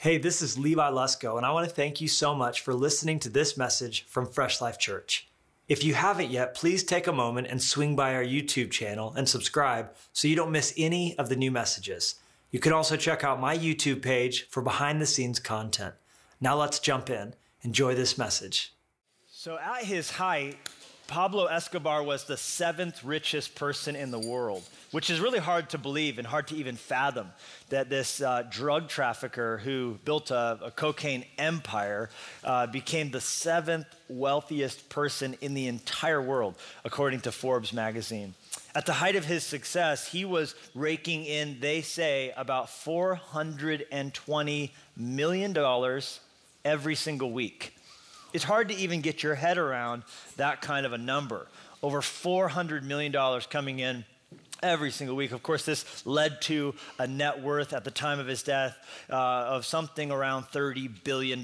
Hey, this is Levi Lusko, and I want to thank you so much for listening to this message from Fresh Life Church. If you haven't yet, please take a moment and swing by our YouTube channel and subscribe so you don't miss any of the new messages. You can also check out my YouTube page for behind the scenes content. Now let's jump in. Enjoy this message. So, at his height, Pablo Escobar was the seventh richest person in the world, which is really hard to believe and hard to even fathom that this uh, drug trafficker who built a, a cocaine empire uh, became the seventh wealthiest person in the entire world, according to Forbes magazine. At the height of his success, he was raking in, they say, about $420 million every single week. It's hard to even get your head around that kind of a number. Over $400 million coming in every single week. Of course, this led to a net worth at the time of his death uh, of something around $30 billion,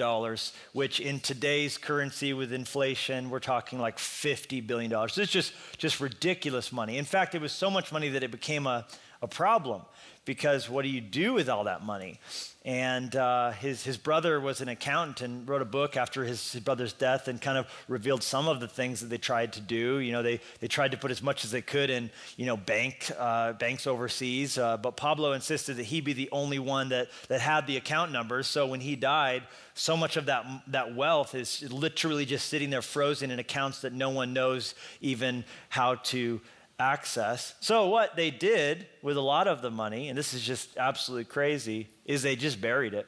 which in today's currency with inflation, we're talking like $50 billion. So it's just, just ridiculous money. In fact, it was so much money that it became a, a problem because what do you do with all that money? And uh, his, his brother was an accountant and wrote a book after his, his, brother's death and kind of revealed some of the things that they tried to do. You know, they, they tried to put as much as they could in, you know, bank, uh, banks overseas. Uh, but Pablo insisted that he be the only one that, that had the account numbers. So when he died, so much of that, that wealth is literally just sitting there frozen in accounts that no one knows even how to access. So, what they did with a lot of the money, and this is just absolutely crazy, is they just buried it.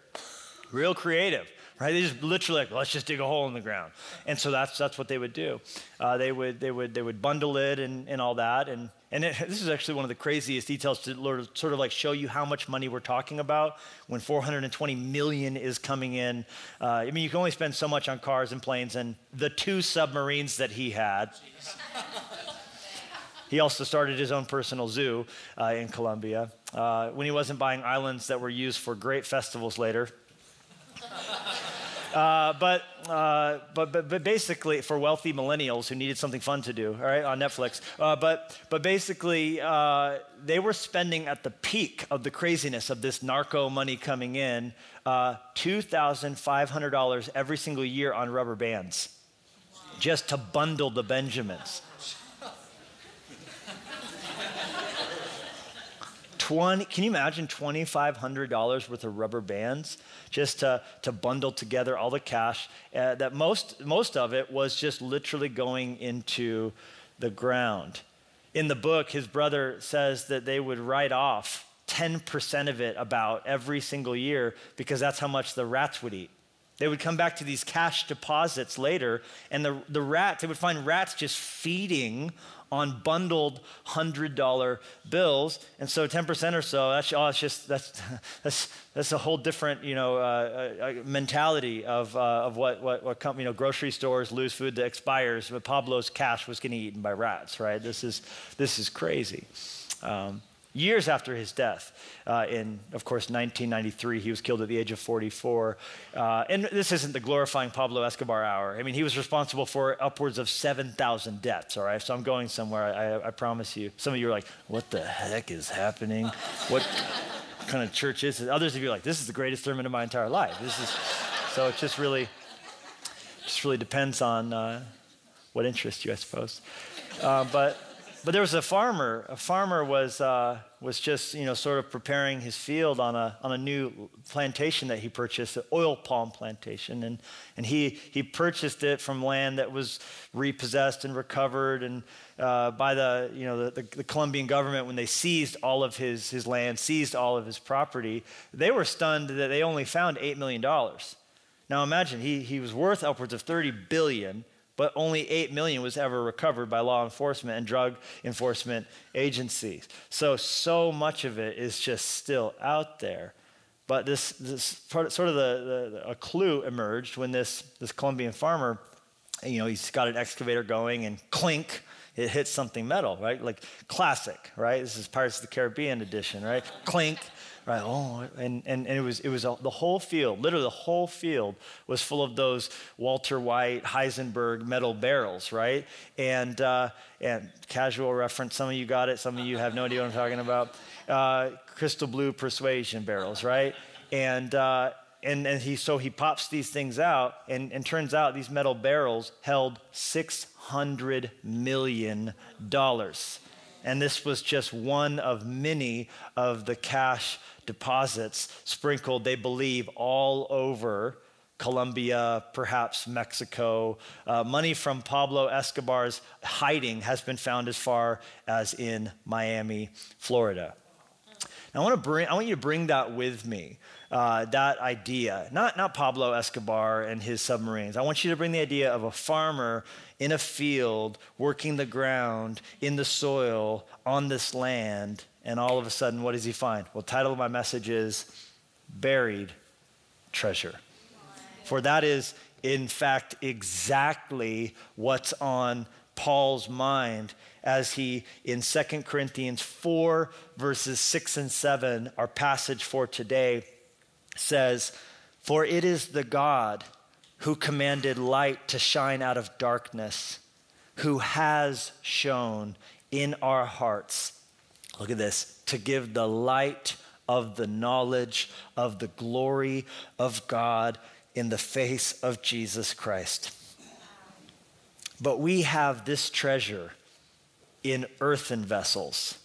Real creative, right? They just literally like, let's just dig a hole in the ground. And so that's, that's what they would do. Uh, they, would, they, would, they would bundle it and, and all that. And, and it, this is actually one of the craziest details to sort of like show you how much money we're talking about when 420 million is coming in. Uh, I mean, you can only spend so much on cars and planes, and the two submarines that he had. He also started his own personal zoo uh, in Colombia uh, when he wasn't buying islands that were used for great festivals later. Uh, but, uh, but, but, but basically, for wealthy millennials who needed something fun to do, all right, on Netflix. Uh, but, but basically, uh, they were spending at the peak of the craziness of this narco money coming in uh, $2,500 every single year on rubber bands just to bundle the Benjamins. 20, can you imagine $2,500 worth of rubber bands just to, to bundle together all the cash? Uh, that most, most of it was just literally going into the ground. In the book, his brother says that they would write off 10% of it about every single year because that's how much the rats would eat. They would come back to these cash deposits later, and the, the rats, they would find rats just feeding on bundled $100 bills. And so 10% or so, that's, oh, it's just, that's, that's, that's a whole different, you know, uh, uh, mentality of, uh, of what, what, what company, you know, grocery stores lose food that expires, but Pablo's cash was getting eaten by rats, right? This is, this is crazy. Um, years after his death. Uh, in, of course, 1993, he was killed at the age of 44. Uh, and this isn't the glorifying Pablo Escobar hour. I mean, he was responsible for upwards of 7,000 deaths, all right? So I'm going somewhere, I, I promise you. Some of you are like, what the heck is happening? What kind of church is it? Others of you are like, this is the greatest sermon of my entire life. This is, so it just really, just really depends on uh, what interests you, I suppose. Uh, but but there was a farmer. A farmer was, uh, was just, you know, sort of preparing his field on a, on a new plantation that he purchased, an oil palm plantation. And, and he, he purchased it from land that was repossessed and recovered and, uh, by the, you know, the, the, the, Colombian government when they seized all of his, his land, seized all of his property. They were stunned that they only found $8 million. Now imagine, he, he was worth upwards of 30 billion but only 8 million was ever recovered by law enforcement and drug enforcement agencies. So, so much of it is just still out there. But this, this part, sort of the, the, a clue emerged when this, this Colombian farmer, you know, he's got an excavator going and clink, it hits something metal, right? Like classic, right? This is Pirates of the Caribbean edition, right? clink, right? Oh, and, and, and it was, it was a, the whole field, literally the whole field was full of those Walter White, Heisenberg metal barrels, right? And, uh, and casual reference, some of you got it, some of you have no idea what I'm talking about. Uh, crystal blue persuasion barrels, right? And, uh, and, and he, so he pops these things out, and, and turns out these metal barrels held $600 million. And this was just one of many of the cash deposits sprinkled, they believe, all over Colombia, perhaps Mexico. Uh, money from Pablo Escobar's hiding has been found as far as in Miami, Florida. Now, I want, to bring, I want you to bring that with me, uh, that idea. Not, not Pablo Escobar and his submarines. I want you to bring the idea of a farmer in a field, working the ground, in the soil, on this land, and all of a sudden, what does he find? Well, title of my message is Buried Treasure. For that is, in fact, exactly what's on Paul's mind as he, in 2 Corinthians 4, verses 6 and 7, our passage for today, says, For it is the God who commanded light to shine out of darkness, who has shown in our hearts, look at this, to give the light of the knowledge of the glory of God in the face of Jesus Christ. But we have this treasure in earthen vessels,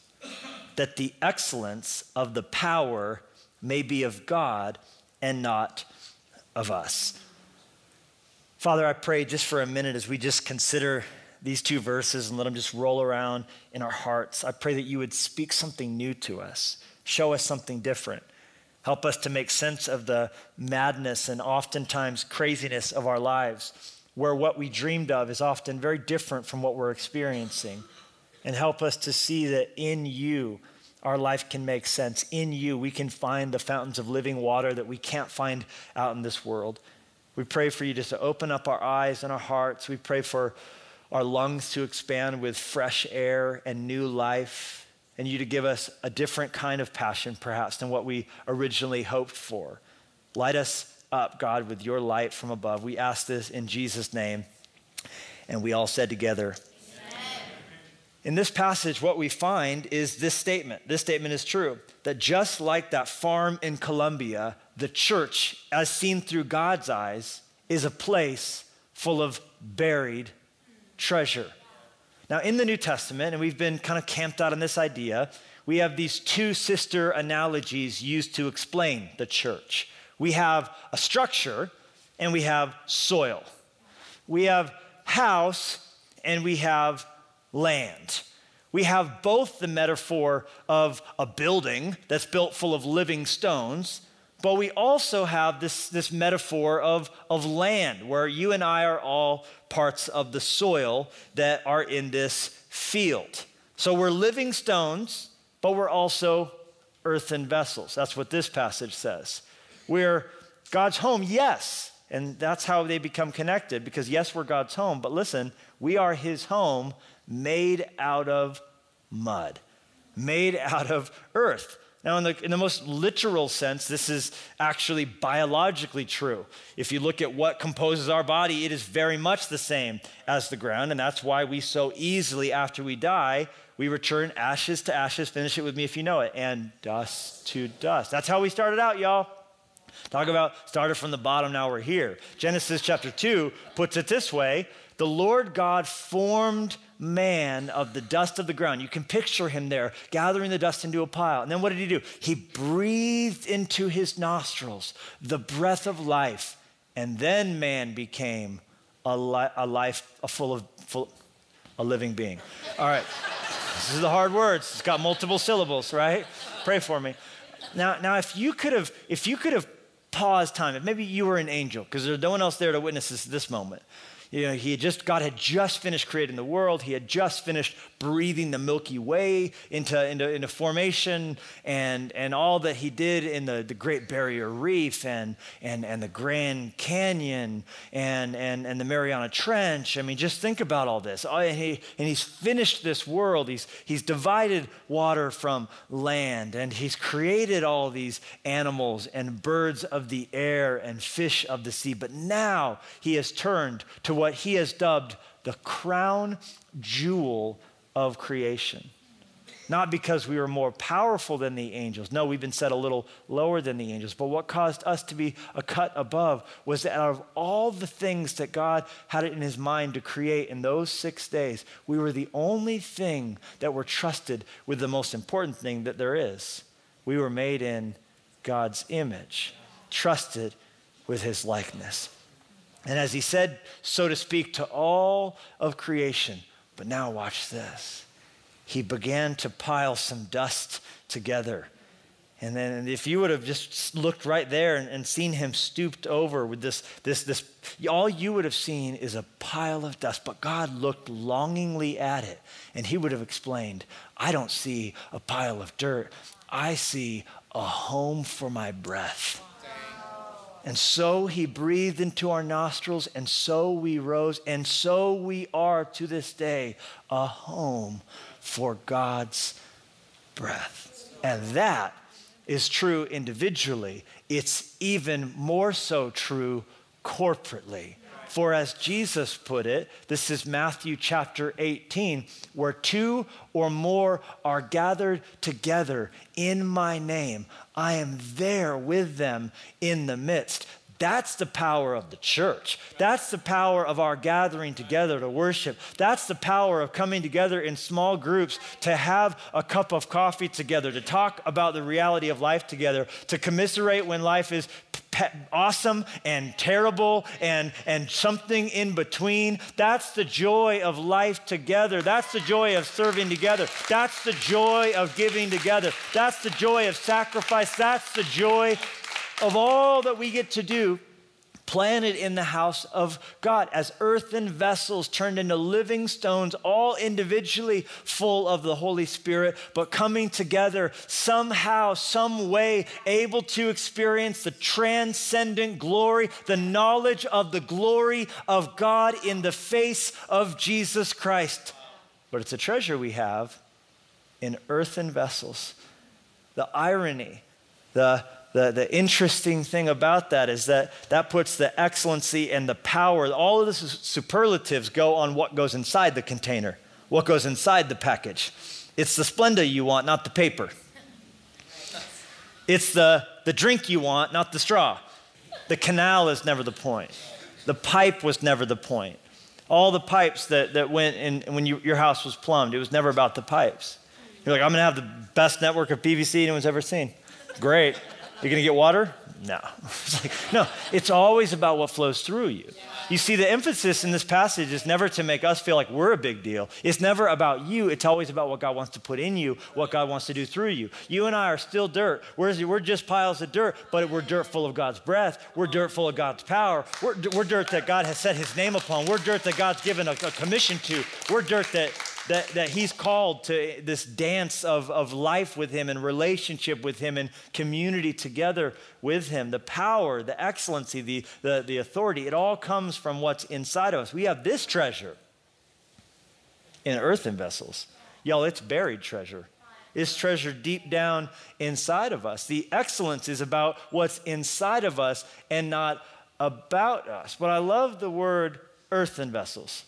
that the excellence of the power may be of God and not of us. Father, I pray just for a minute as we just consider these two verses and let them just roll around in our hearts. I pray that you would speak something new to us, show us something different. Help us to make sense of the madness and oftentimes craziness of our lives, where what we dreamed of is often very different from what we're experiencing. And help us to see that in you, our life can make sense. In you, we can find the fountains of living water that we can't find out in this world. We pray for you just to open up our eyes and our hearts. We pray for our lungs to expand with fresh air and new life and you to give us a different kind of passion, perhaps, than what we originally hoped for. Light us up, God, with your light from above. We ask this in Jesus' name. And we all said together, In this passage, what we find is this statement. This statement is true that just like that farm in Colombia, the church, as seen through God's eyes, is a place full of buried treasure. Now, in the New Testament, and we've been kind of camped out on this idea, we have these two sister analogies used to explain the church. We have a structure and we have soil. We have house and we have land. We have both the metaphor of a building that's built full of living stones, but we also have this, this metaphor of, of land where you and I are all parts of the soil that are in this field. So we're living stones, but we're also earthen vessels. That's what this passage says. We're God's home, yes. And that's how they become connected because, yes, we're God's home, but listen, we are His home made out of mud, made out of earth. Now, in the, in the most literal sense, this is actually biologically true. If you look at what composes our body, it is very much the same as the ground, and that's why we so easily, after we die, we return ashes to ashes. Finish it with me if you know it, and dust to dust. That's how we started out, y'all. Talk about started from the bottom, now we're here. Genesis chapter 2 puts it this way The Lord God formed man of the dust of the ground. You can picture him there gathering the dust into a pile. And then what did he do? He breathed into his nostrils the breath of life. And then man became a, li- a life a full of full, a living being. All right. this is the hard words. It's got multiple syllables, right? Pray for me. Now, now if you could have, if you could have paused time, if maybe you were an angel, because there's no one else there to witness this, this moment. You know, he had just, God had just finished creating the world. He had just finished breathing the Milky Way into, into, into formation and, and all that he did in the, the Great Barrier Reef and, and, and the Grand Canyon and, and, and the Mariana Trench. I mean, just think about all this. Oh, and, he, and he's finished this world. He's, he's divided water from land and he's created all these animals and birds of the air and fish of the sea. But now he has turned to what he has dubbed the crown jewel of creation. not because we were more powerful than the angels. No, we've been set a little lower than the angels. But what caused us to be a cut above was that out of all the things that God had it in his mind to create in those six days, we were the only thing that were trusted with the most important thing that there is. We were made in God's image, trusted with his likeness. And as he said, so to speak, to all of creation, but now watch this. He began to pile some dust together. And then if you would have just looked right there and, and, seen him stooped over with this, this, this, all you would have seen is a pile of dust. But God looked longingly at it and he would have explained, I don't see a pile of dirt. I see a home for my breath. And so he breathed into our nostrils, and so we rose, and so we are to this day a home for God's breath. And that is true individually, it's even more so true corporately. For as Jesus put it, this is Matthew chapter 18, where two or more are gathered together in my name, I am there with them in the midst. That's the power of the church. That's the power of our gathering together to worship. That's the power of coming together in small groups to have a cup of coffee together, to talk about the reality of life together, to commiserate when life is awesome and terrible and, and something in between. That's the joy of life together. That's the joy of serving together. That's the joy of giving together. That's the joy of sacrifice. That's the joy of all that we get to do planted in the house of God as earthen vessels turned into living stones, all individually full of the Holy Spirit, but coming together somehow, some way, able to experience the transcendent glory, the knowledge of the glory of God in the face of Jesus Christ. But it's a treasure we have in earthen vessels. The irony, the the, the interesting thing about that is that that puts the excellency and the power, all of the superlatives go on what goes inside the container, what goes inside the package. It's the Splenda you want, not the paper. It's the, the drink you want, not the straw. The canal is never the point. The pipe was never the point. All the pipes that, that went in when you, your house was plumbed, it was never about the pipes. You're like, I'm gonna have the best network of PVC anyone's ever seen. Great. You're going to get water? No. It's like, no, it's always about what flows through you. You see, the emphasis in this passage is never to make us feel like we're a big deal. It's never about you. It's always about what God wants to put in you, what God wants to do through you. You and I are still dirt. We're, we're just piles of dirt, but we're dirt full of God's breath. We're dirt full of God's power. We're, we're dirt that God has set his name upon. We're dirt that God's given a, a commission to. We're dirt that that, that he's called to this dance of, of life with him and relationship with him and community together with him. The power, the excellency, the, the, the authority, it all comes from what's inside of us. We have this treasure in earthen vessels. Y'all, it's buried treasure. It's treasure deep down inside of us. The excellence is about what's inside of us and not about us. But I love the word earthen vessels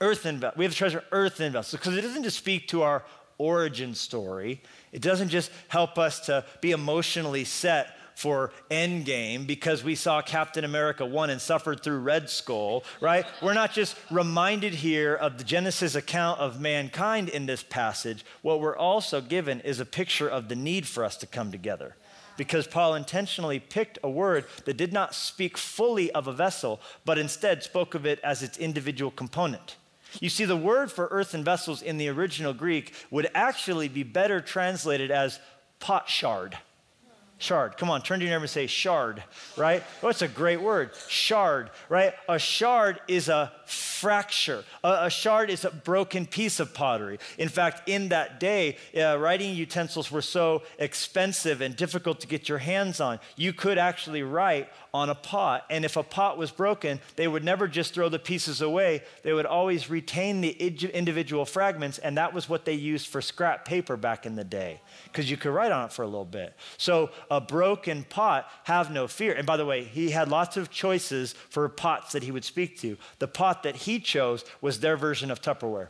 earthen vessels. We have treasure earthen vessels because it doesn't just speak to our origin story. It doesn't just help us to be emotionally set for Endgame because we saw Captain America 1 and suffered through Red Skull, right? We're not just reminded here of the Genesis account of mankind in this passage. What we're also given is a picture of the need for us to come together. Because Paul intentionally picked a word that did not speak fully of a vessel, but instead spoke of it as its individual component. You see, the word for earthen vessels in the original Greek would actually be better translated as pot Shard. Shard. Come on, turn to your neighbor and say shard, right? Oh, it's a great word. Shard, right? A shard is a fracture. A, a shard is a broken piece of pottery. In fact, in that day, uh, writing utensils were so expensive and difficult to get your hands on. You could actually write on a pot. And if a pot was broken, they would never just throw the pieces away. They would always retain the individual fragments. And that was what they used for scrap paper back in the day because you could write on it for a little bit. So a broken pot, have no fear. And by the way, he had lots of choices for pots that he would speak to. The pot that he chose was their version of Tupperware.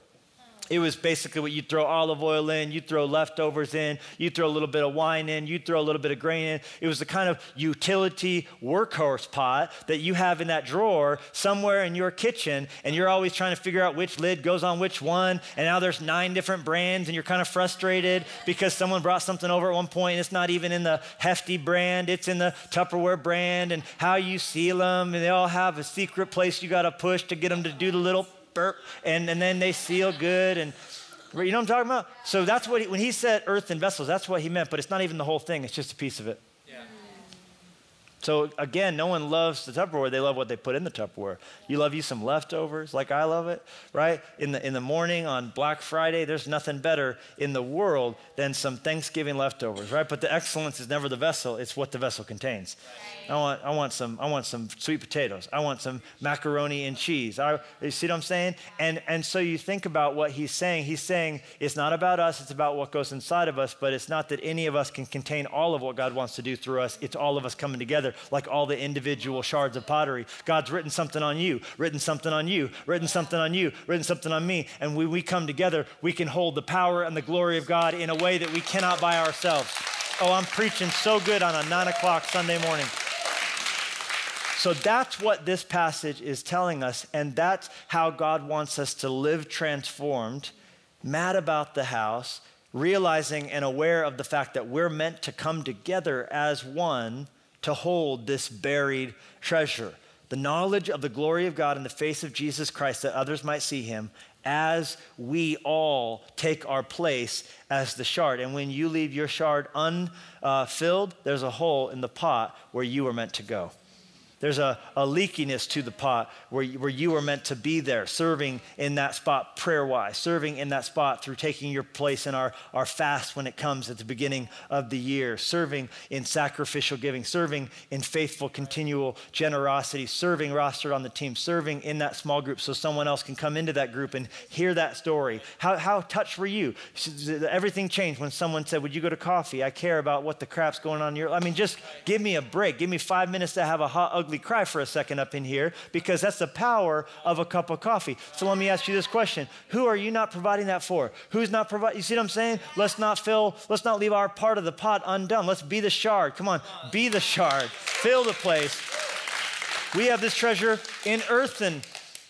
It was basically what you throw olive oil in, you throw leftovers in, you throw a little bit of wine in, you throw a little bit of grain in. It was the kind of utility workhorse pot that you have in that drawer somewhere in your kitchen, and you're always trying to figure out which lid goes on which one. And now there's nine different brands, and you're kind of frustrated because someone brought something over at one point, and it's not even in the hefty brand, it's in the Tupperware brand, and how you seal them, and they all have a secret place you got to push to get them to do the little burp, and, and then they seal good. And you know what I'm talking about? So that's what he, when he said earthen vessels, that's what he meant, but it's not even the whole thing, it's just a piece of it. So again, no one loves the Tupperware. They love what they put in the Tupperware. You love you some leftovers, like I love it, right? In the in the morning on Black Friday, there's nothing better in the world than some Thanksgiving leftovers, right? But the excellence is never the vessel; it's what the vessel contains. I want I want some I want some sweet potatoes. I want some macaroni and cheese. I, you see what I'm saying? And and so you think about what he's saying. He's saying it's not about us; it's about what goes inside of us. But it's not that any of us can contain all of what God wants to do through us. It's all of us coming together together like all the individual shards of pottery. God's written something on you, written something on you, written something on you, written something on me. And when we come together, we can hold the power and the glory of God in a way that we cannot by ourselves. Oh, I'm preaching so good on a nine o'clock Sunday morning. So that's what this passage is telling us, and that's how God wants us to live transformed, mad about the house, realizing and aware of the fact that we're meant to come together as one to hold this buried treasure the knowledge of the glory of God in the face of Jesus Christ, that others might see him as we all take our place as the shard. And when you leave your shard unfilled, there's a hole in the pot where you were meant to go. There's a, a leakiness to the pot where, where you are meant to be there, serving in that spot prayer wise, serving in that spot through taking your place in our, our fast when it comes at the beginning of the year, serving in sacrificial giving, serving in faithful, continual generosity, serving rostered on the team, serving in that small group so someone else can come into that group and hear that story. How, how touched were you? Everything changed when someone said, Would you go to coffee? I care about what the crap's going on in your I mean, just give me a break. Give me five minutes to have a hot, ugly ugly cry for a second up in here because that's the power of a cup of coffee. So let me ask you this question Who are you not providing that for? Who's not providing? You see what I'm saying? Let's not fill, let's not leave our part of the pot undone. Let's be the shard. Come on, be the shard. Fill the place. We have this treasure in earthen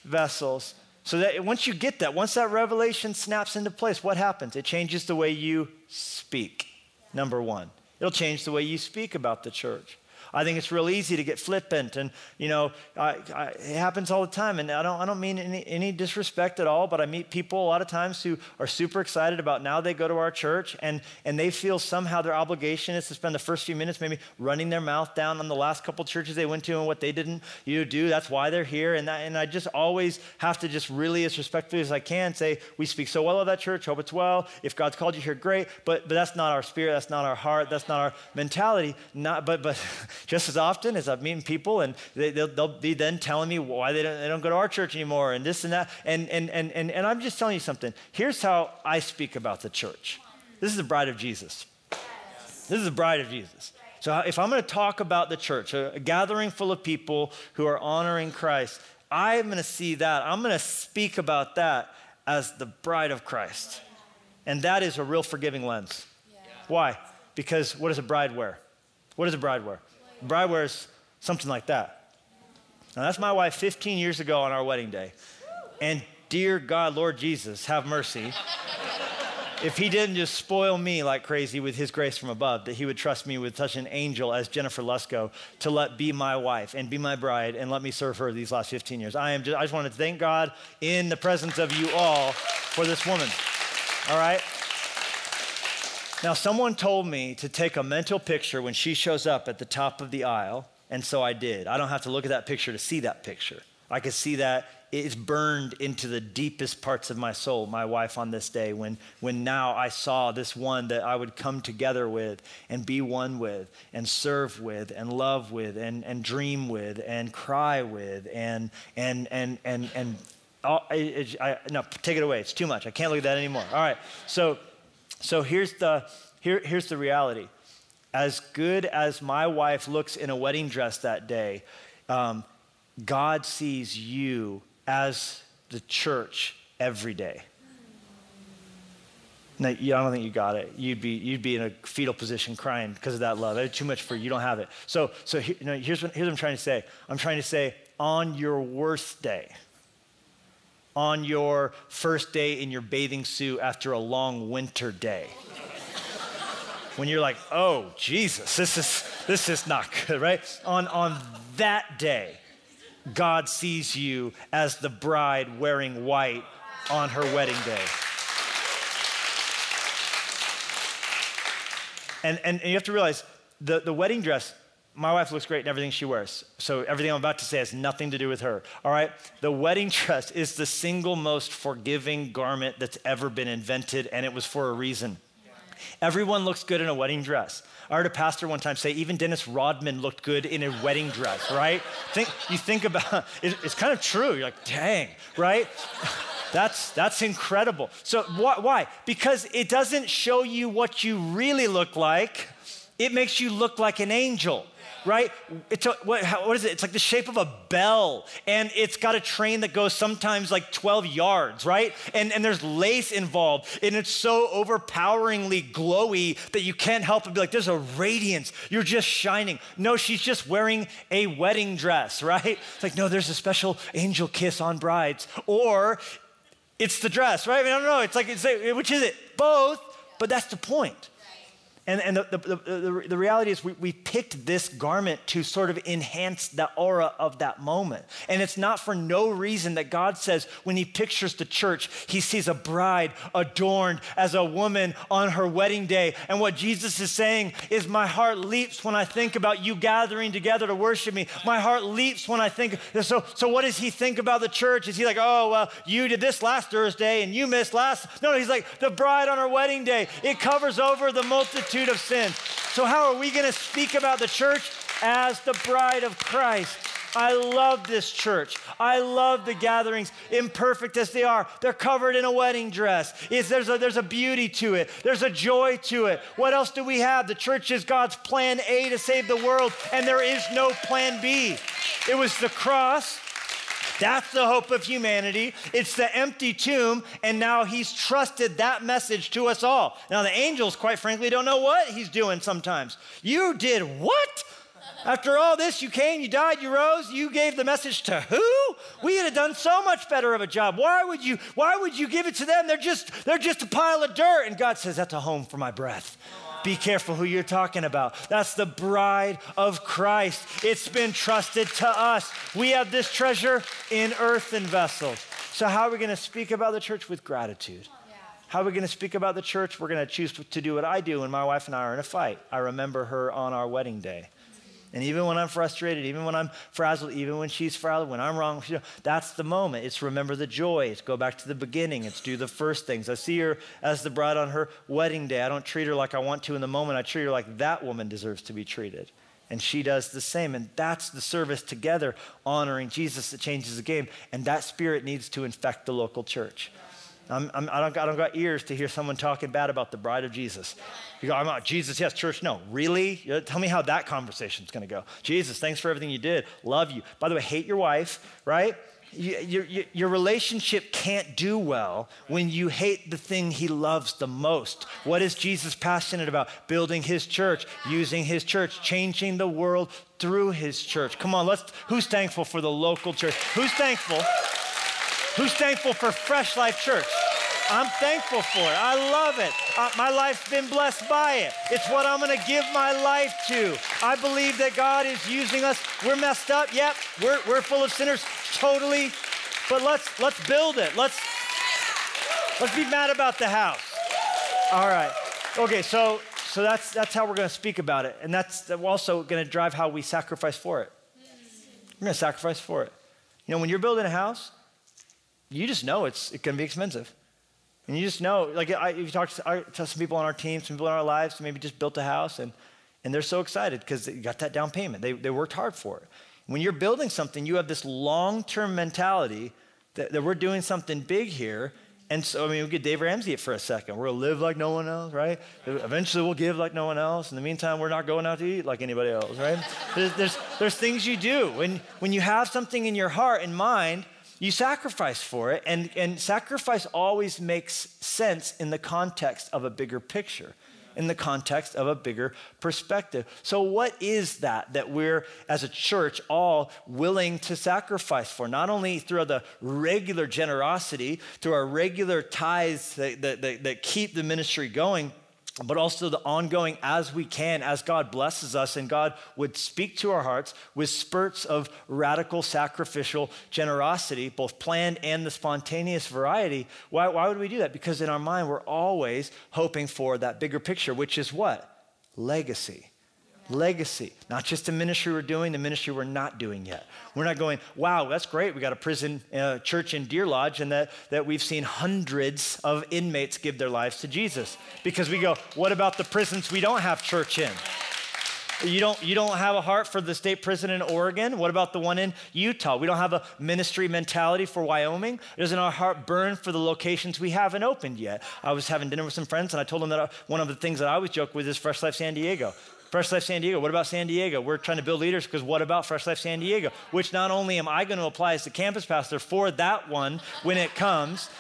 vessels. So that once you get that, once that revelation snaps into place, what happens? It changes the way you speak. Number one, it'll change the way you speak about the church. I think it's real easy to get flippant, and you know, I, I, it happens all the time. And I don't, I don't mean any, any disrespect at all, but I meet people a lot of times who are super excited about now they go to our church, and and they feel somehow their obligation is to spend the first few minutes maybe running their mouth down on the last couple churches they went to and what they didn't you know, do. That's why they're here, and that, and I just always have to just really as respectfully as I can say we speak so well of that church. Hope it's well. If God's called you here, great. But but that's not our spirit. That's not our heart. That's not our mentality. Not but but just as often as I'm meeting people and they, will they'll be then telling me why they don't, they don't go to our church anymore and this and that. And, and, and, and, and I'm just telling you something. Here's how I speak about the church. This is the bride of Jesus. This is the bride of Jesus. So if I'm going to talk about the church, a, a gathering full of people who are honoring Christ, I'm going to see that. I'm going to speak about that as the bride of Christ. And that is a real forgiving lens. Yeah. Why? Because what does a bride wear? What does a bride wear? Bride wears something like that. Now, that's my wife 15 years ago on our wedding day. And dear God, Lord Jesus, have mercy. if he didn't just spoil me like crazy with his grace from above, that he would trust me with such an angel as Jennifer Lusko to let be my wife and be my bride and let me serve her these last 15 years. I am just, I just want to thank God in the presence of you all for this woman. All right? Now, someone told me to take a mental picture when she shows up at the top of the aisle, and so I did. I don't have to look at that picture to see that picture. I could see that it's burned into the deepest parts of my soul, my wife on this day, when, when now I saw this one that I would come together with and be one with and serve with and love with and, and dream with and cry with and, and, and, and, and, oh, I, I, no, take it away. It's too much. I can't look at that anymore. All right. So, so here's the, here, here's the reality. As good as my wife looks in a wedding dress that day, um, God sees you as the church every day. No, I don't think you got it. You'd be, you'd be in a fetal position crying because of that love. It's too much for you. You don't have it. So, so you know, here's, what, here's what I'm trying to say. I'm trying to say, on your worst day, on your first day in your bathing suit after a long winter day, when you're like, oh, Jesus, this is, this is not good, right? On, on that day, God sees you as the bride wearing white on her wedding day. And, and, and you have to realize the, the wedding dress, my wife looks great in everything she wears. So everything I'm about to say has nothing to do with her. All right? The wedding dress is the single most forgiving garment that's ever been invented, and it was for a reason. Everyone looks good in a wedding dress. I heard a pastor one time say even Dennis Rodman looked good in a wedding dress, right? think, you think about it, it's kind of true. You're like, dang, right? That's, that's incredible. So, wh- why? Because it doesn't show you what you really look like, it makes you look like an angel right? It's a, what, how, what is it? It's like the shape of a bell, and it's got a train that goes sometimes like 12 yards, right? And, and there's lace involved, and it's so overpoweringly glowy that you can't help but be like, there's a radiance. You're just shining. No, she's just wearing a wedding dress, right? It's like, no, there's a special angel kiss on brides. Or it's the dress, right? I mean, I don't know. It's like, it's like, which is it? Both, but that's the point. And, and the, the, the, the, reality is, we, we picked this garment to sort of enhance the aura of that moment. And it's not for no reason that God says, when He pictures the church, He sees a bride adorned as a woman on her wedding day. And what Jesus is saying is, My heart leaps when I think about you gathering together to worship me. My heart leaps when I think. So, so what does He think about the church? Is He like, Oh, well, you did this last Thursday and you missed last? No, He's like, The bride on her wedding day. It covers over the multitude multitude of sins. So, how are we going to speak about the church as the bride of Christ? I love this church. I love the gatherings, imperfect as they are. They're covered in a wedding dress. There's, a, there's a beauty to it, there's a joy to it. What else do we have? The church is God's plan A to save the world, and there is no plan B. It was the cross, that's the hope of humanity. It's the empty tomb, and now he's trusted that message to us all. Now, the angels, quite frankly, don't know what he's doing sometimes. You did what? After all this, you came, you died, you rose, you gave the message to who? We would have done so much better of a job. Why would you, why would you give it to them? They're just, they're just a pile of dirt. And God says, That's a home for my breath. Be careful who you're talking about. That's the bride of Christ. It's been trusted to us. We have this treasure in earthen vessels. So, how are we going to speak about the church with gratitude? How are we going to speak about the church? We're going to choose to do what I do when my wife and I are in a fight. I remember her on our wedding day. And even when I'm frustrated, even when I'm frazzled, even when she's frazzled, when I'm wrong, you know, that's the moment. It's remember the joy. It's go back to the beginning. It's do the first things. I see her as the bride on her wedding day. I don't treat her like I want to in the moment. I treat her like that woman deserves to be treated. And she does the same. And that's the service together, honoring Jesus that changes the game. And that spirit needs to infect the local church. I'm, I'm, I, don't, I don't got ears to hear someone talking bad about the bride of Jesus. You go, I'm not Jesus, yes, church, no. Really? Tell me how that conversation's gonna go. Jesus, thanks for everything you did. Love you. By the way, hate your wife, right? Your, your, relationship can't do well when you hate the thing he loves the most. What is Jesus passionate about? Building his church, using his church, changing the world through his church. Come on, let's, who's thankful for the local church? Who's thankful? Who's thankful for Fresh Life Church? I'm thankful for it. I love it. Uh, my life's been blessed by it. It's what I'm going to give my life to. I believe that God is using us. We're messed up. Yep. We're, we're full of sinners. Totally. But let's let's build it. Let's let's be mad about the house. All right. Okay. So so that's that's how we're going to speak about it, and that's also going to drive how we sacrifice for it. We're going to sacrifice for it. You know, when you're building a house, you just know it's, it's going to be expensive. And you just know, like I, you talk to, to, some people on our team, some people in our lives, maybe just built a house, and, and they're so excited because they got that down payment. They, they worked hard for it. When you're building something, you have this long term mentality that, that we're doing something big here. And so, I mean, we get Dave Ramsey it for a second. We're gonna live like no one else, right? Eventually, we'll give like no one else. In the meantime, we're not going out to eat like anybody else, right? there's, there's, there's things you do. When, when you have something in your heart and mind, you sacrifice for it. And, and sacrifice always makes sense in the context of a bigger picture, in the context of a bigger perspective. So, what is that that we're, as a church, all willing to sacrifice for? Not only through the regular generosity, through our regular tithes that, that, that, that keep the ministry going but also the ongoing as we can, as God blesses us, and God would speak to our hearts with spurts of radical sacrificial generosity, both planned and the spontaneous variety. Why, why would we do that? Because in our mind, we're always hoping for that bigger picture, which is what? Legacy legacy, not just the ministry we're doing, the ministry we're not doing yet. We're not going, wow, that's great. We got a prison uh, church in Deer Lodge, and that, that we've seen hundreds of inmates give their lives to Jesus. Because we go, what about the prisons we don't have church in? You don't, you don't have a heart for the state prison in Oregon? What about the one in Utah? We don't have a ministry mentality for Wyoming? Doesn't our heart burn for the locations we haven't opened yet? I was having dinner with some friends and I told them that uh, one of the things that I always joke with is Fresh Life San Diego. Fresh Life San Diego, what about San Diego? We're trying to build leaders because what about Fresh Life San Diego? Which not only am I going to apply as the campus pastor for that one when it comes,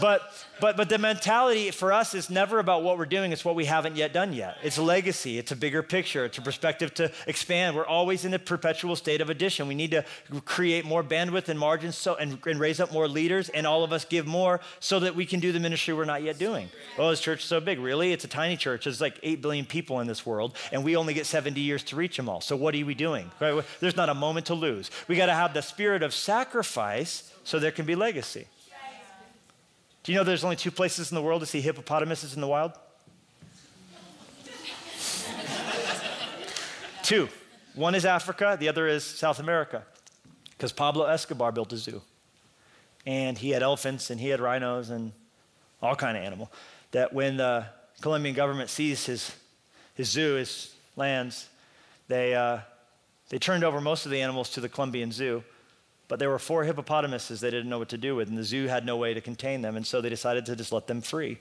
but but, but the mentality for us is never about what we're doing, it's what we haven't yet done yet. It's a legacy, it's a bigger picture, it's a perspective to expand. We're always in a perpetual state of addition. We need to create more bandwidth and margins so, and, and raise up more leaders, and all of us give more so that we can do the ministry we're not yet doing. Oh, this church is so big. Really? It's a tiny church. There's like 8 billion people in this world, and we only get 70 years to reach them all. So what are we doing? There's not a moment to lose. We got to have the spirit of sacrifice so there can be legacy. Do you know there's only two places in the world to see hippopotamuses in the wild? two. One is Africa, the other is South America. Because Pablo Escobar built a zoo. And he had elephants and he had rhinos and all kind of animal. That when the Colombian government seized his, his zoo, his lands, they, uh, they turned over most of the animals to the Colombian zoo but there were four hippopotamuses they didn't know what to do with, and the zoo had no way to contain them, and so they decided to just let them free.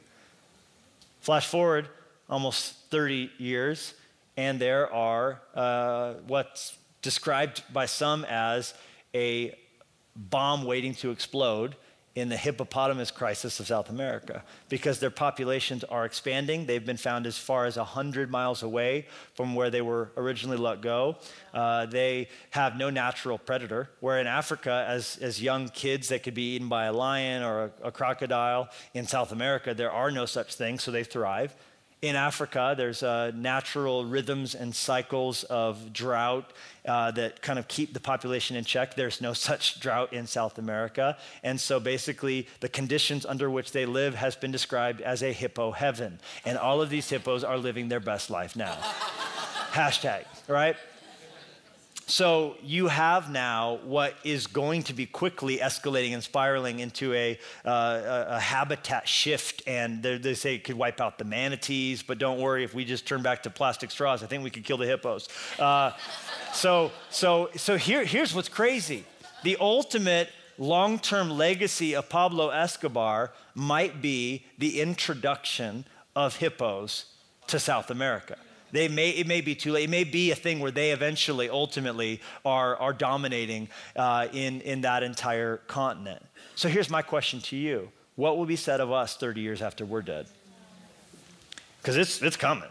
Flash forward almost 30 years, and there are uh, what's described by some as a bomb waiting to explode in the hippopotamus crisis of South America because their populations are expanding. They've been found as far as 100 miles away from where they were originally let go. Uh, they have no natural predator, where in Africa, as, as young kids, they could be eaten by a lion or a, a crocodile. In South America, there are no such things, so they thrive. In Africa, there's uh, natural rhythms and cycles of drought uh, that kind of keep the population in check. There's no such drought in South America. And so basically, the conditions under which they live has been described as a hippo heaven. And all of these hippos are living their best life now. Hashtag, right? So you have now what is going to be quickly escalating and spiraling into a, uh, a, habitat shift. And they say it could wipe out the manatees, but don't worry, if we just turn back to plastic straws, I think we could kill the hippos. Uh, so so, so here, here's what's crazy the ultimate long term legacy of Pablo Escobar might be the introduction of hippos to South America. They may, it may be too late. It may be a thing where they eventually, ultimately, are, are dominating uh, in, in that entire continent. So here's my question to you What will be said of us 30 years after we're dead? Because it's, it's coming.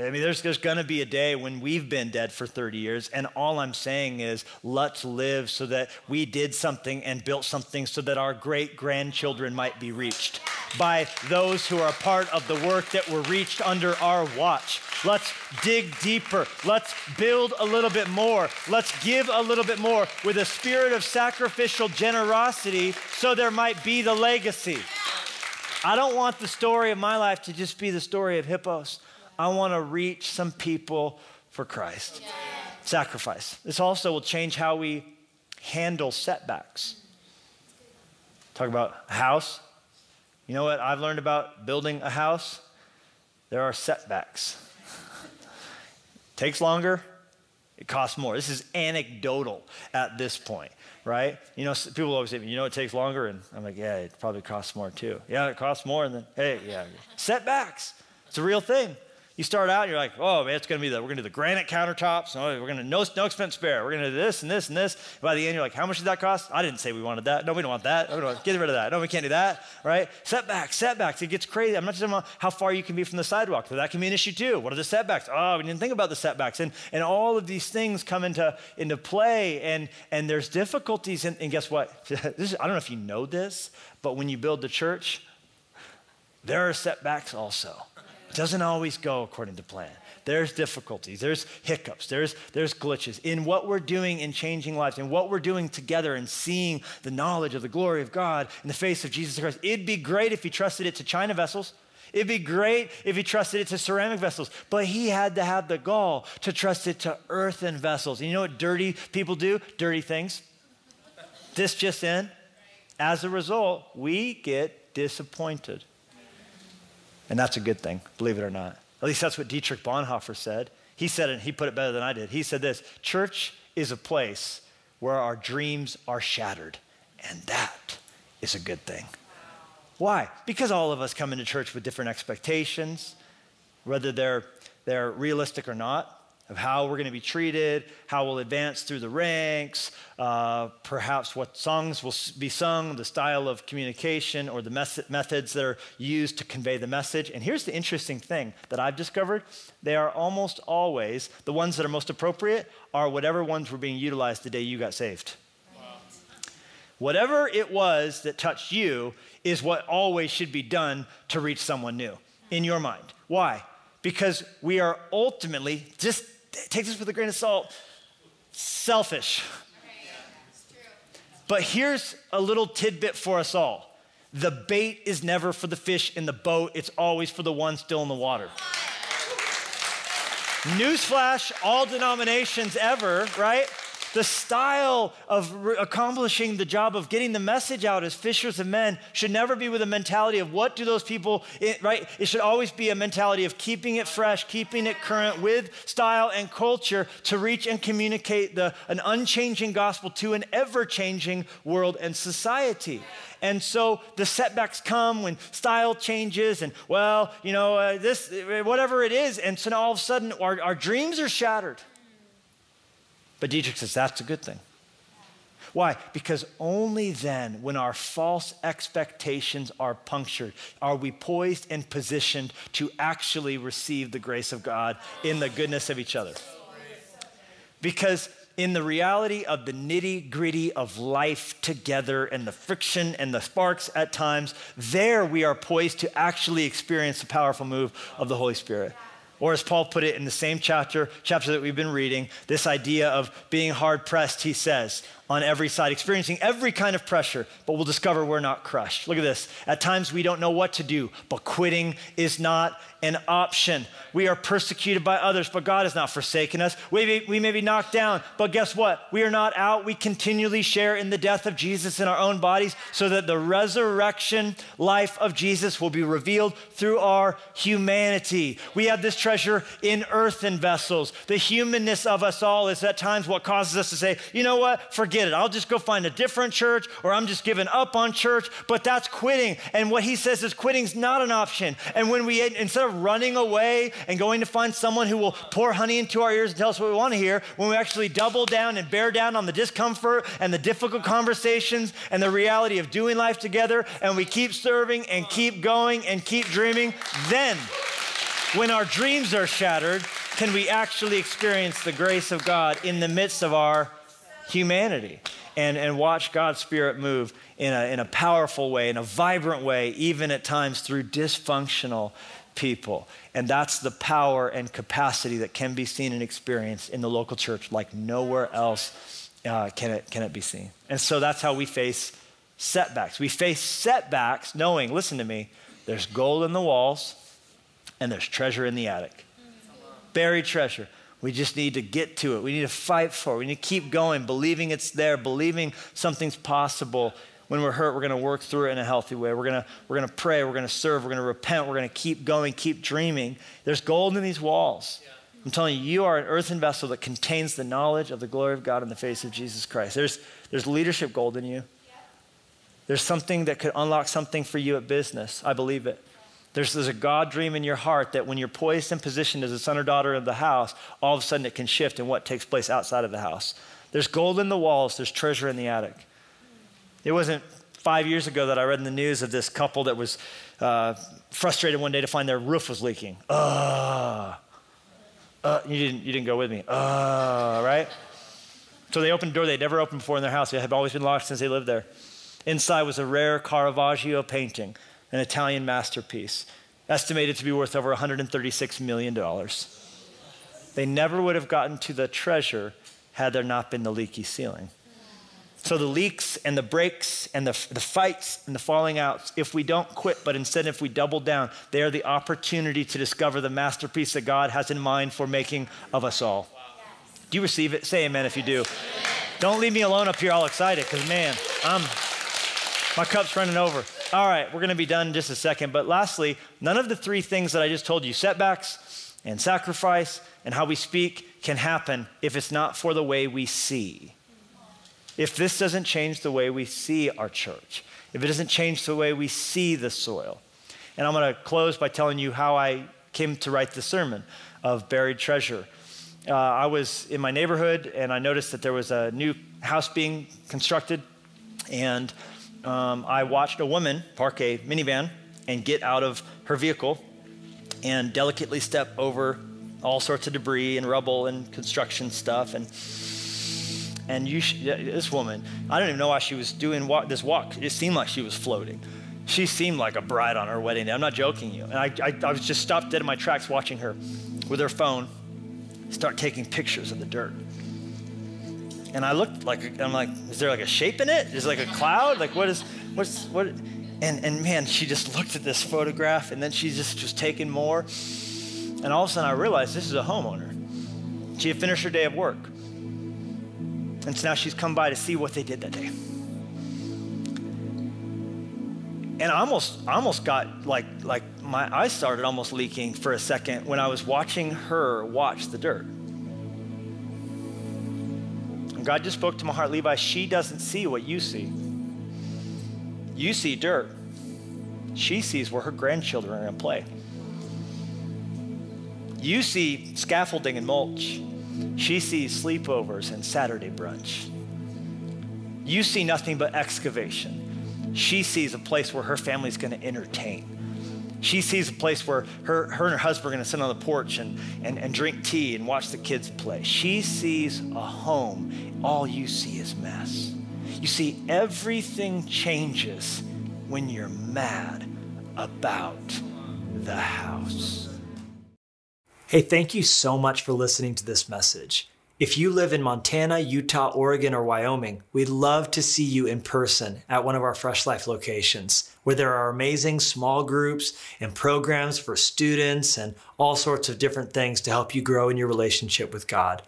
I mean, there's, there's going to be a day when we've been dead for 30 years, and all I'm saying is let's live so that we did something and built something so that our great grandchildren might be reached by those who are a part of the work that were reached under our watch. Let's dig deeper. Let's build a little bit more. Let's give a little bit more with a spirit of sacrificial generosity so there might be the legacy. I don't want the story of my life to just be the story of hippos. I want to reach some people for Christ. Yeah. Sacrifice. This also will change how we handle setbacks. Talk about a house. You know what I've learned about building a house? There are setbacks. Takes longer, it costs more. This is anecdotal at this point, right? You know, people always say, you know, it takes longer. And I'm like, yeah, it probably costs more too. Yeah, it costs more. And then, hey, yeah. Setbacks. It's a real thing. You start out, you're like, oh man, it's gonna be the, we're gonna do the granite countertops. Oh, we're gonna, no, no expense spare. We're gonna do this and this and this. by the end, you're like, how much did that cost? I didn't say we wanted that. No, we don't want that. don't want, get rid of that. No, we can't do that, right? Setbacks, setbacks. It gets crazy. I'm not just talking about how far you can be from the sidewalk, but that can be an issue too. What are the setbacks? Oh, we didn't think about the setbacks. And, and all of these things come into, into play, and, and there's difficulties. And, and guess what? Is, I don't know if you know this, but when you build the church, there are setbacks also. It doesn't always go according to plan. There's difficulties, there's hiccups, there's, there's glitches in what we're doing in changing lives, and what we're doing together and seeing the knowledge of the glory of God in the face of Jesus Christ. It'd be great if he trusted it to china vessels. It'd be great if he trusted it to ceramic vessels, but he had to have the gall to trust it to earthen vessels. And you know what dirty people do? Dirty things. This just in. As a result, we get disappointed. And that's a good thing, believe it or not. At least that's what Dietrich Bonhoeffer said. He said it, and he put it better than I did. He said this Church is a place where our dreams are shattered, and that is a good thing. Why? Because all of us come into church with different expectations, whether they're, they're realistic or not of how we're going to be treated, how we'll advance through the ranks, uh, perhaps what songs will be sung, the style of communication, or the mes- methods that are used to convey the message. And here's the interesting thing that I've discovered they are almost always the ones that are most appropriate are whatever ones were being utilized the day you got saved. Whatever it was that touched you is what always should be done to reach someone new in your mind. Why? Because we are ultimately just take this with a grain of salt, selfish. But here's a little tidbit for us all the bait is never for the fish in the boat, it's always for the one still in the water. Newsflash, all denominations ever, right? The style of re- accomplishing the job of getting the message out as fishers of men should never be with a mentality of what do those people, right? It should always be a mentality of keeping it fresh, keeping it current with style and culture to reach and communicate the, an unchanging gospel to an ever changing world and society. And so the setbacks come when style changes and, well, you know, uh, this, whatever it is. And so now all of a sudden our, our dreams are shattered. But Dietrich says that's a good thing. Why? Because only then, when our false expectations are punctured, are we poised and positioned to actually receive the grace of God in the goodness of each other. Because in the reality of the nitty gritty of life together and the friction and the sparks at times, there we are poised to actually experience the powerful move of the Holy Spirit. Or as Paul put it in the same chapter, chapter that we've been reading, this idea of being hard pressed, he says, on every side, experiencing every kind of pressure, but we'll discover we're not crushed. Look at this. At times we don't know what to do, but quitting is not an option. We are persecuted by others, but God has not forsaken us. We may, we may be knocked down, but guess what? We are not out. We continually share in the death of Jesus in our own bodies so that the resurrection life of Jesus will be revealed through our humanity. We have this treasure in earthen vessels. The humanness of us all is at times what causes us to say, you know what? Forget it. I'll just go find a different church or I'm just giving up on church, but that's quitting. And what he says is quitting's not an option. And when we, instead of running away and going to find someone who will pour honey into our ears and tell us what we want to hear, when we actually double down and bear down on the discomfort and the difficult conversations and the reality of doing life together, and we keep serving and keep going and keep dreaming, then when our dreams are shattered, can we actually experience the grace of God in the midst of our humanity and, and watch God's Spirit move in a, in a powerful way, in a vibrant way, even at times through dysfunctional people. And that's the power and capacity that can be seen and experienced in the local church like nowhere else uh, can, it, can it be seen. And so that's how we face setbacks. We face setbacks knowing, listen to me, there's gold in the walls and there's treasure in the attic. Buried treasure. We just need to get to it. We need to fight for it. We need to keep going, believing it's there, believing something's possible when we're hurt, we're going to work through it in a healthy way. We're going to, we're going to pray. We're going to serve. We're going to repent. We're going to keep going, keep dreaming. There's gold in these walls. Yeah. I'm telling you, you are an earthen vessel that contains the knowledge of the glory of God in the face of Jesus Christ. There's, there's leadership gold in you. There's something that could unlock something for you at business. I believe it. There's, there's a God dream in your heart that when you're poised and positioned as a son or daughter of the house, all of a sudden it can shift in what takes place outside of the house. There's gold in the walls, there's treasure in the attic. It wasn't five years ago that I read in the news of this couple that was uh, frustrated one day to find their roof was leaking. Uh, uh, you, didn't, you didn't go with me. Uh, right? So they opened a door they'd never opened before in their house. It had always been locked since they lived there. Inside was a rare Caravaggio painting, an Italian masterpiece, estimated to be worth over $136 million. They never would have gotten to the treasure had there not been the leaky ceiling. So the leaks and the breaks and the, the fights and the falling outs, if we don't quit, but instead if we double down, they are the opportunity to discover the masterpiece that God has in mind for making of us all. Do you receive it? Say amen if you do. Don't leave me alone up here all excited, because man, I'm my cup's running over. All right, we're gonna be done in just a second. But lastly, none of the three things that I just told you, setbacks and sacrifice and how we speak, can happen if it's not for the way we see if this doesn't change the way we see our church, if it doesn't change the way we see the soil. And I'm going to close by telling you how I came to write the sermon of buried treasure. Uh, I was in my neighborhood and I noticed that there was a new house being constructed. And um, I watched a woman park a minivan and get out of her vehicle and delicately step over all sorts of debris and rubble and construction stuff. And and you, this woman, I don't even know why she was doing this walk. It seemed like she was floating. She seemed like a bride on her wedding day. I'm not joking you. And I, I, I was just stopped dead in my tracks watching her with her phone start taking pictures of the dirt. And I looked like, I'm like, is there like a shape in it? Is it like a cloud? Like what is, what's, what? And, and man, she just looked at this photograph and then she just was taking more. And all of a sudden I realized this is a homeowner. She had finished her day of work. And so now she's come by to see what they did that day. And I almost, I almost got like, like my eyes started almost leaking for a second when I was watching her watch the dirt. And God just spoke to my heart, Levi, she doesn't see what you see. You see dirt. She sees where her grandchildren are going to play. You see scaffolding and mulch. She sees sleepovers and Saturday brunch. You see nothing but excavation. She sees a place where her family's going to entertain. She sees a place where her, her and her husband are going to sit on the porch and, and, and drink tea and watch the kids play. She sees a home. All you see is mess. You see, everything changes when you're mad about the house. Hey, thank you so much for listening to this message. If you live in Montana, Utah, Oregon, or Wyoming, we'd love to see you in person at one of our Fresh Life locations, where there are amazing small groups and programs for students and all sorts of different things to help you grow in your relationship with God.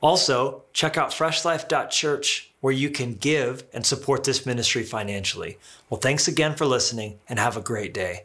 Also, check out freshlife.church, where you can give and support this ministry financially. Well, thanks again for listening and have a great day.